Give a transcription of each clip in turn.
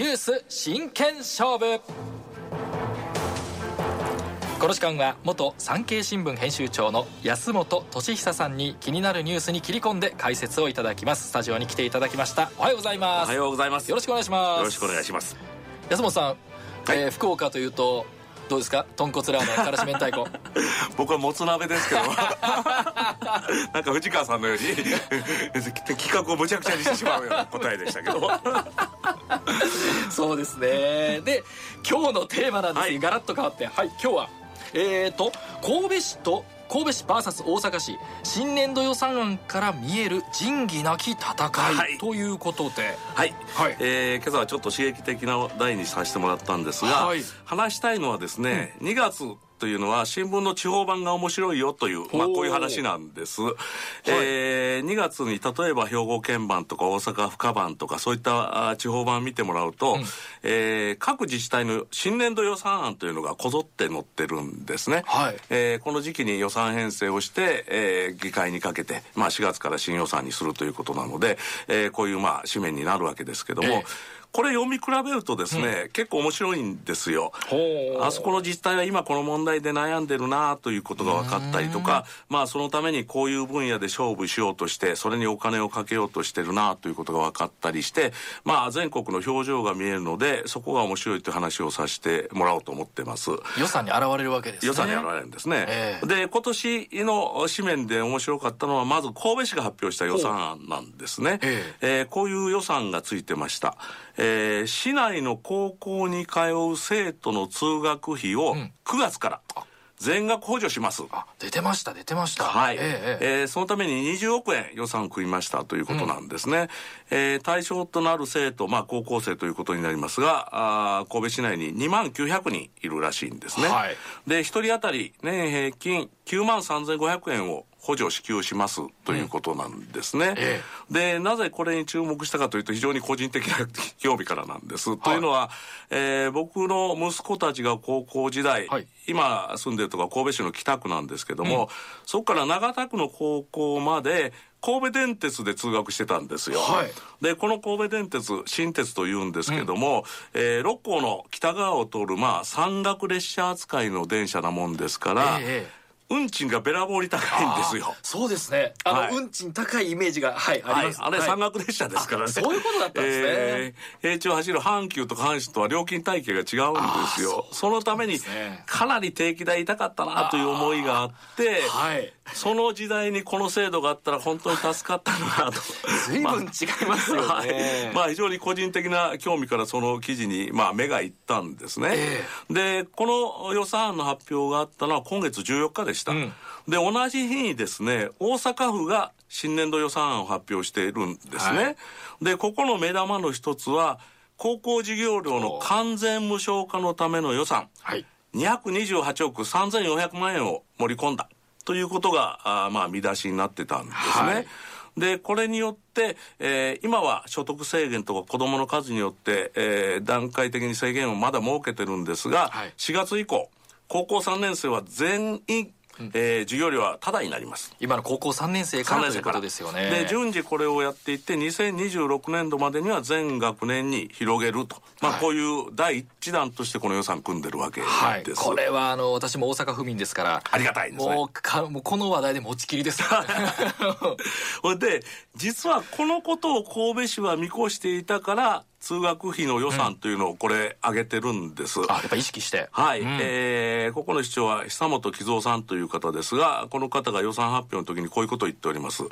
ニュース真剣勝負。この時間は元産経新聞編集長の安本俊久さんに気になるニュースに切り込んで解説をいただきます。スタジオに来ていただきました。おはようございます。おはようございます。よろしくお願いします。よろしくお願いします。安本さん、はい、えー、福岡というとどうですか？豚骨ラーメンからし明太子。僕はもつ鍋ですけど。なんか藤川さんのように企画をむちゃくちゃにしてしまうような答えでしたけど。そうですね。で今日のテーマなんですが、はい、ガラッと変わって。はい今日はえーと神戸市と神戸市 VS 大阪市新年度予算案から見える仁義なき戦い、はい、ということで。はい、はい、えー、今朝はちょっと刺激的な題にさせてもらったんですが、はい、話したいのはですね、うん、2月というのは新聞の地方版が面白いよという、まあ、こういう話なんです。はい、えー、2月に例えば兵庫県版とか大阪府下版とかそういった地方版見てもらうと、うん、えー、各自治体の新年度予算案というのがこぞって載ってるんですね。はい、えー、この時期に予算編成をして、えー、議会にかけて、まあ、4月から新予算にするということなので、えー、こういうまあ紙面になるわけですけども、えーこれ読み比べるとですね、うん、結構面白いんですよ。あそこの自治体は今この問題で悩んでるなということが分かったりとか、まあそのためにこういう分野で勝負しようとして、それにお金をかけようとしてるなということが分かったりして、まあ全国の表情が見えるので、そこが面白いという話をさせてもらおうと思ってます。予算に現れるわけですね。予算に現れるんですね。えー、で、今年の紙面で面白かったのは、まず神戸市が発表した予算案なんですね。えー、えー、こういう予算がついてました。えー、市内の高校に通う生徒の通学費を9月から、全額補助します。あ、出てました、出てました。はい。えー、えー、そのために20億円予算を組みましたということなんですね。うん、えー、対象となる生徒、まあ高校生ということになりますが、あ神戸市内に2万900人いるらしいんですね。はい、で、1人当たり年平均9万3500円を補助支給しますということなんですね。うん。ええ、で、なぜこれに注目したかというと非常に個人的な興味からなんです。はい、というのは、えー、僕の息子たちが高校時代、はい、今住んでるとか神戸市の北区なんですけども、うん、そこから長田区の高校まで神戸電鉄で通学してたんですよ。はい、で、この神戸電鉄、新鉄というんですけども、うん、えー、六甲の北側を通る、まあ、山岳列車扱いの電車なもんですから、ええ運賃がべらぼうに高いんですよ。そうですね。あの、はい、運賃高いイメージが、はい、あります。はい、あれ、山岳列車ですからね。そういうことだったんですね。えー、平地を走る阪急とか阪神とは料金体系が違うんですよ。そのために、かなり定期代痛かったなという思いがあって、はい。その時代にこの制度があったら本当に助かったなと。随分違いますよね。まあ、はい、まあ非常に個人的な興味からその記事に、まあ目がいったんですね。えー、で、この予算案の発表があったのは今月14日でした。うん、で、同じ日にですね、大阪府が新年度予算案を発表しているんですね。はい、で、ここの目玉の一つは、高校授業料の完全無償化のための予算。はい。228億3400万円を盛り込んだ。ということが、あまあ、見出しになってたんですね。はいで、これによって、えー、今は所得制限とか子供の数によって、えー、段階的に制限をまだ設けてるんですが、はい、4月以降、高校3年生は全員えー、授業料はタダになります。今の高校3年生からということですよね。で順次これをやっていって2026年度までには全学年に広げると、まあ、こういう第一弾としてこの予算組んでるわけです、はい、これはあの私も大阪府民ですからありがたいですね。もうかもうこの話題で持ちきりですほ で実はこのことを神戸市は見越していたから通学費の予算というのをこれ上げてるんです。うん、あ、やっぱ意識して。はい。うん、えー、ここの市長は久本木造さんという方ですが、この方が予算発表の時にこういうことを言っております。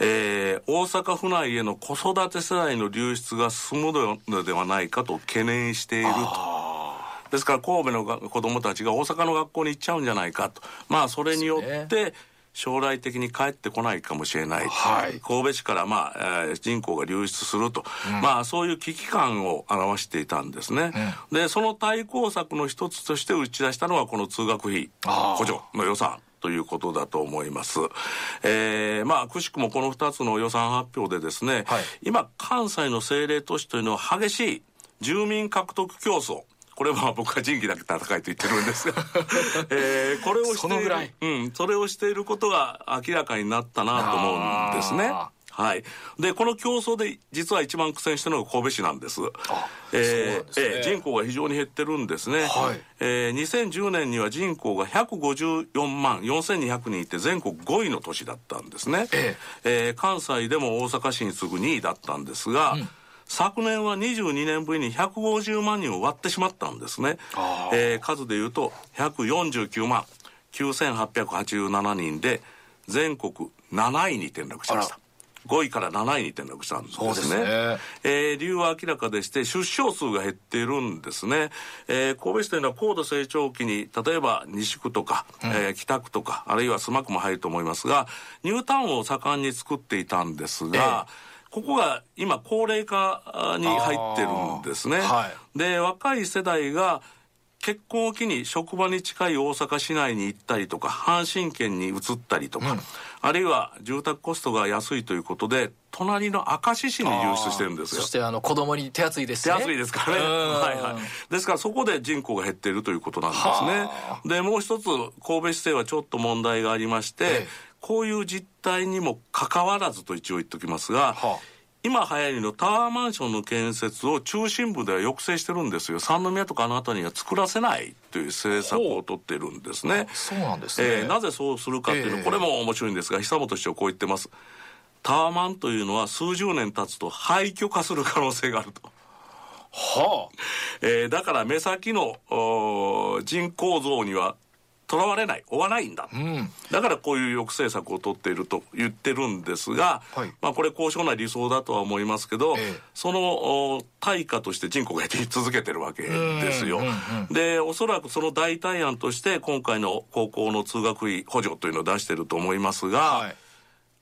えー、大阪府内への子育て世代の流出が進むのではないかと懸念していると。ですから神戸の子供たちが大阪の学校に行っちゃうんじゃないかと。まあそれによって、将来的に帰ってこないかもしれない、はい、神戸市から、まあえー、人口が流出すると、うん、まあそういう危機感を表していたんですね、うん、でその対抗策の一つとして打ち出したのはこの通学費補助の予算ということだと思います。えー、まあ、くしくもこの2つの予算発表でですね、はい、今、関西の政令都市というのは激しい住民獲得競争、これは僕は仁義なき戦いと言ってるんですが、えー、これをしている、うん、それをしていることが明らかになったなと思うんですね。はい。で、この競争で実は一番苦戦してるのが神戸市なんです。えー、ね、えー、人口が非常に減ってるんですね。はい、えー、2010年には人口が154万4200人いて全国5位の都市だったんですね。ええー、関西でも大阪市に次ぐ2位だったんですが、うん昨年は22年ぶりに150万人を割ってしまったんですね。えー、数で言うと149万9887人で全国7位に転落しました。5位から7位に転落したんですね。すねえー、理由は明らかでして、出生数が減っているんですね。えー、神戸市というのは高度成長期に、例えば西区とか、うん、えー、北区とか、あるいは須磨区も入ると思いますが、ニュータウンを盛んに作っていたんですが、えーここが今高齢化に入ってるんですね。はい、で若い世代が結婚を機に職場に近い大阪市内に行ったりとか阪神圏に移ったりとか、うん、あるいは住宅コストが安いということで隣の明石市に流出してるんですよ。そしてあの子供に手厚いですね。手厚いですからね。はいはい。ですからそこで人口が減っているということなんですね。でもう一つ神戸市政はちょっと問題がありまして、ええこういう実態にもかかわらずと一応言っておきますが、はあ、今流行りのタワーマンションの建設を中心部では抑制してるんですよ。三宮とかあの辺りには作らせないという政策を取ってるんですね。そうなんですね、えー、なぜそうするかっていうの、えー、これも面白いんですが久本市長こう言ってます。タワーマンというのは数十年経つと廃墟化する可能性があると。はあ。えー、だから目先の人口増にはとらわれない追わないんだ、うん、だからこういう抑制策を取っていると言ってるんですが、はい、まあ、これ高尚な理想だとは思いますけど、ええ、その対価として人口が減り続けてるわけですよ。でおそらくその代替案として今回の高校の通学費補助というのを出してると思いますが、はい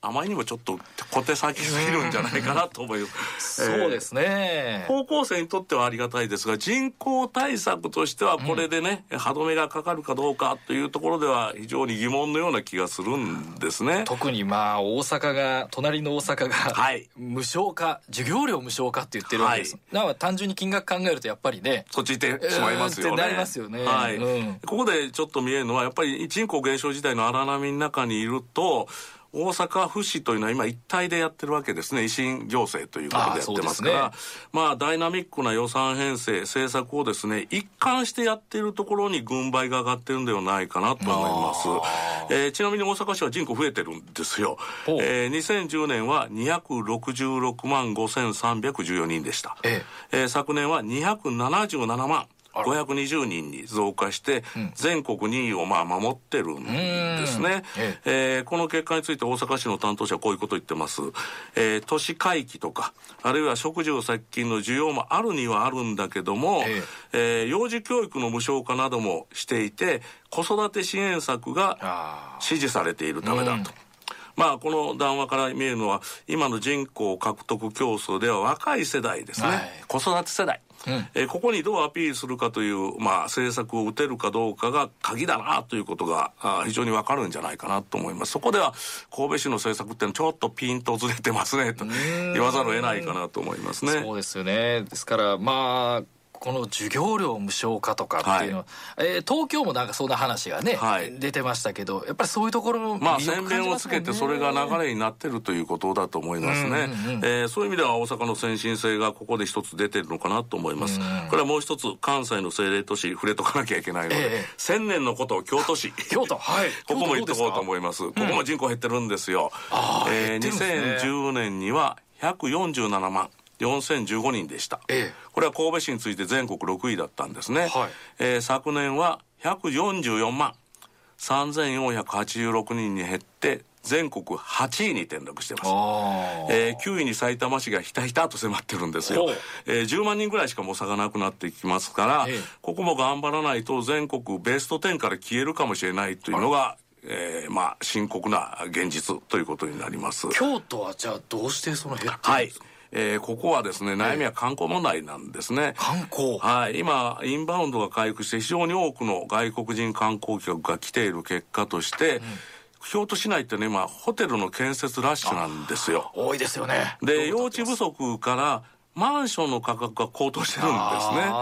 あまりにもちょっと小手先すぎるんじゃないかなと思います。そうですね、高校生にとってはありがたいですが、人口対策としてはこれでね、うん、歯止めがかかるかどうかというところでは非常に疑問のような気がするんですね。特にまあ大阪が、隣の大阪が、はい、無償化、授業料無償化って言ってるわけです。はい、だから単純に金額考えるとやっぱりね。そっち行ってしまいますよね。なりますよね。はい、うん、ここでちょっと見えるのは、やっぱり人口減少時代の荒波の中にいると、大阪府市というのは今一体でやってるわけですね。維新行政ということでやってますから、ね、まあダイナミックな予算編成政策をですね一貫してやっているところに軍配が上がってるんではないかなと思います、えー、ちなみに大阪市は人口増えてるんですよ、えー、2010年は266万5314人でした、ええ。えー、昨年は277万520人に増加して、全国2位をまあ守ってるんですね。ええー、この結果について大阪市の担当者はこういうことを言ってます。えー、都市回帰とか、あるいは食住接近の需要もあるにはあるんだけども、ええー、幼児教育の無償化などもしていて、子育て支援策が支持されているためだと。まあ、この談話から見えるのは、今の人口獲得競争では若い世代ですね。はい、子育て世代。うん、えー、ここにどうアピールするかという、まあ、政策を打てるかどうかが鍵だなということがあ非常にわかるんじゃないかなと思います。そこでは神戸市の政策ってちょっとピンとずれてますねと言わざるを得ないかなと思いますね。そうですよね。ですからまあこの授業料無償化とかっていうのは、はい、えー、東京もなんかそんな話がね、はい、出てましたけどやっぱりそういうところの、まあ洗面をつけてそれが流れになってるということだと思いますね、えー、そういう意味では大阪の先進性がここで一つ出てるのかなと思います、うん、これはもう一つ関西の政令都市触れとかなきゃいけないので、えー、千年のことを京都市。京都。はい。ここも言っておこうと思います。ここも人口減ってるんですよ、うん、えー、2010年には147万4015人でした、ええ、これは神戸市について全国6位だったんですね、はい、えー、昨年は144万。3486人に減って全国8位に転落してます、えー、9位に埼玉市がひたひたと迫ってるんですよ、えー、10万人ぐらいしかもう差がなくなってきますから、えここも頑張らないと全国ベスト10から消えるかもしれないというのがえー、まあ深刻な現実ということになります。京都はじゃあどうしてその減ってるんですか、はいえー、ここはですね、悩みは観光問題なんですね。観光？はい。今、インバウンドが回復して非常に多くの外国人観光客が来ている結果として、うん、京都市内ってね、今、ホテルの建設ラッシュなんですよ。多いですよね。で、用地不足から、マンションの価格が高騰してるんですね。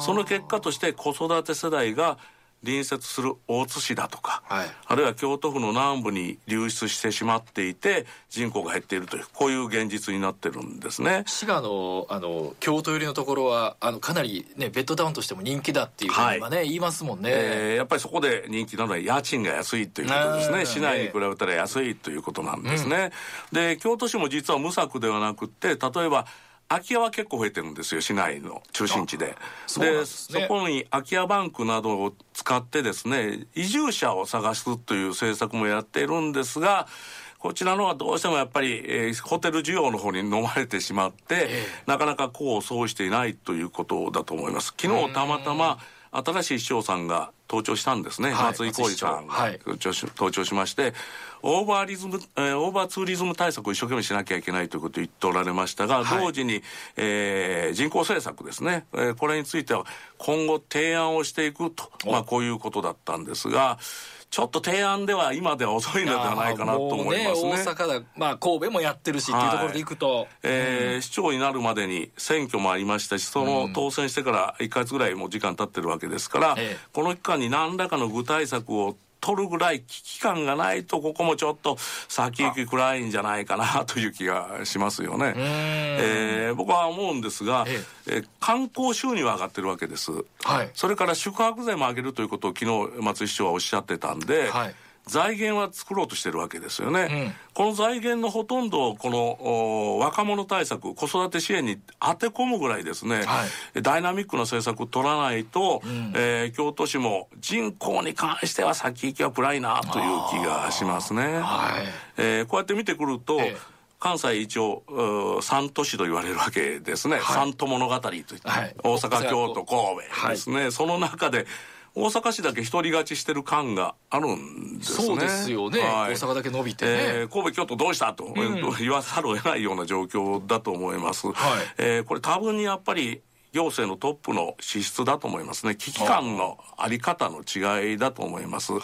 その結果として子育て世代が隣接する大津市だとか、はい、あるいは京都府の南部に流出してしまっていて人口が減っているというこういう現実になってるんですね。滋賀のあの京都寄りのところはあのかなり、ね、ベッドタウンとしても人気だっていうふうにはね、はい、言いますもんね、えー、やっぱりそこで人気なのは家賃が安いということですね。市内に比べたら安いということなんですね、うん、で京都市も実は無策ではなくて例えば空き家は結構増えてるんですよ市内の中心地で。そで、ね、そこに空き家バンクなどを使ってですね移住者を探すという政策もやっているんですがこちらのはどうしてもやっぱり、えー、ホテル需要の方に飲まれてしまって、えー、なかなか功を奏していないということだと思います。昨日たまたま新しい市長さんが登庁したんですね、はい、松井浩二さんが。登庁し,、登庁しましてオーバーリズム、えー、オーバーツーリズム対策を一生懸命しなきゃいけないということを言っておられましたが、はい、同時に、えー、人口政策ですね、えー、これについては今後提案をしていくと、まあ、こういうことだったんですが、ちょっと提案では今では遅いのではないかなと思いますね。ね大阪だ、まあ、神戸もやってるし、っていうところでいくと、えー、市長になるまでに選挙もありましたしその当選してから1か月ぐらいもう時間経ってるわけですから、え。この期間に何らかの具体策を取るぐらい危機感がないとここもちょっと先行き暗いんじゃないかなという気がしますよね。えー、僕は思うんですが、ええ。観光収入は上がってるわけです、はい、それから宿泊税も上げるということを昨日松井市長はおっしゃってたんで、はい財源は作ろうとしてるわけですよね、うん、この財源のほとんどをこの若者対策子育て支援に当て込むぐらいですね、はい、ダイナミックな政策を取らないと、うん、えー、京都市も人口に関しては先行きは暗いなという気がしますね、はい、えー、こうやって見てくると、えー関西一応三都市と言われるわけですね、はい、三都物語といって、はい、大阪京都神戸ですね、はい、その中で大阪市だけ独り勝ちしてる感があるんですね。そうですよね。はい、大阪だけ伸びて、ね、えー、神戸、京都どうしたと、うん、言わざるを得ないような状況だと思います。はい、えー、これ多分にやっぱり行政のトップの資質だと思いますね。危機感のあり方の違いだと思います。はい、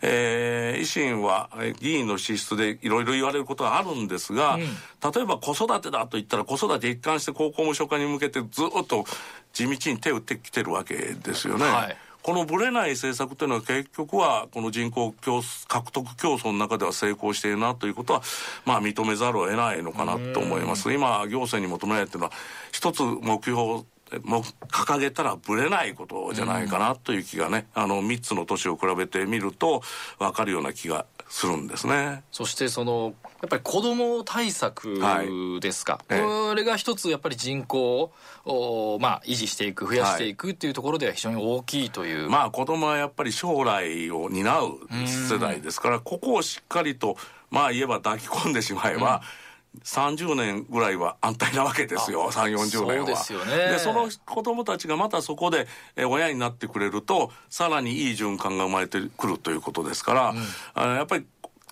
えー、維新は議員の資質でいろいろ言われることはあるんですが、うん、例えば子育てだと言ったら子育て一貫して高校無償化に向けてずっと地道に手を打ってきてるわけですよね。はいこのぶれない政策というのは結局はこの人口競獲得競争の中では成功しているなということはまあ認めざるを得ないのかなと思います。今行政に求められているのは一つ目標も掲げたらぶれないことじゃないかなという気がね、あの3つの都市を比べてみると分かるような気がするんですね。そしてそのやっぱり子ども対策ですか、はい、これが一つやっぱり人口を、まあ、維持していく増やしていくっていうところでは非常に大きいという、はい、まあ子どもはやっぱり将来を担う世代ですからここをしっかりとまあ言えば抱き込んでしまえば、うん30年ぐらいは安泰なわけですよ3 4 0年は。そうですよねでその子供たちがまたそこで親になってくれるとさらにいい循環が生まれてくるということですから、うん、やっぱり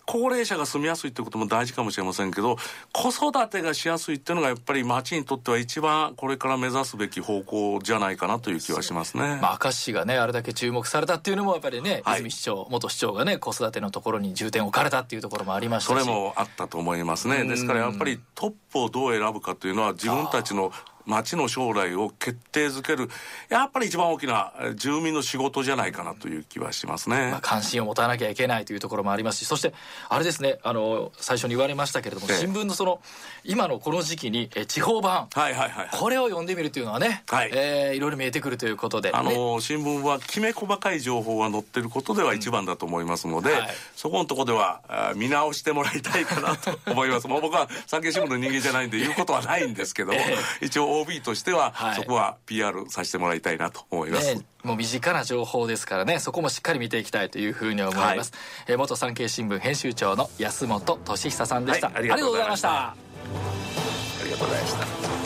高齢者が住みやすいってことも大事かもしれませんけど子育てがしやすいっていうのがやっぱり町にとっては一番これから目指すべき方向じゃないかなという気はしますね。まあ、明石市がねあれだけ注目されたっていうのもやっぱりね、はい、泉市長元市長がね子育てのところに重点を置かれたっていうところもありましたしそれもあったと思いますね。ですからやっぱりトップをどう選ぶかというのは自分たちの町の将来を決定づけるやっぱり一番大きな住民の仕事じゃないかなという気はしますね、まあ、関心を持たなきゃいけないというところもありますしそしてあれですねあの最初に言われましたけれども、新聞のその今のこの時期にえ地方版、はいはいはい、これを読んでみるというのはね、はい。えー、いろいろ見えてくるということで、あの、ね、新聞はきめ細かい情報が載ってることでは一番だと思いますので、うんはい、そこのところでは見直してもらいたいかなと思います。もう僕は産経新聞の人間じゃないんで言うことはないんですけども、えー、一応 OB としてははい、そこは PR させてもらいたいなと思います、ね、もう身近な情報ですからね。そこもしっかり見ていきたいというふうに思います、はい、え元産経新聞編集長の安本俊久さんでした、はい、ありがとうございました。ありがとうございました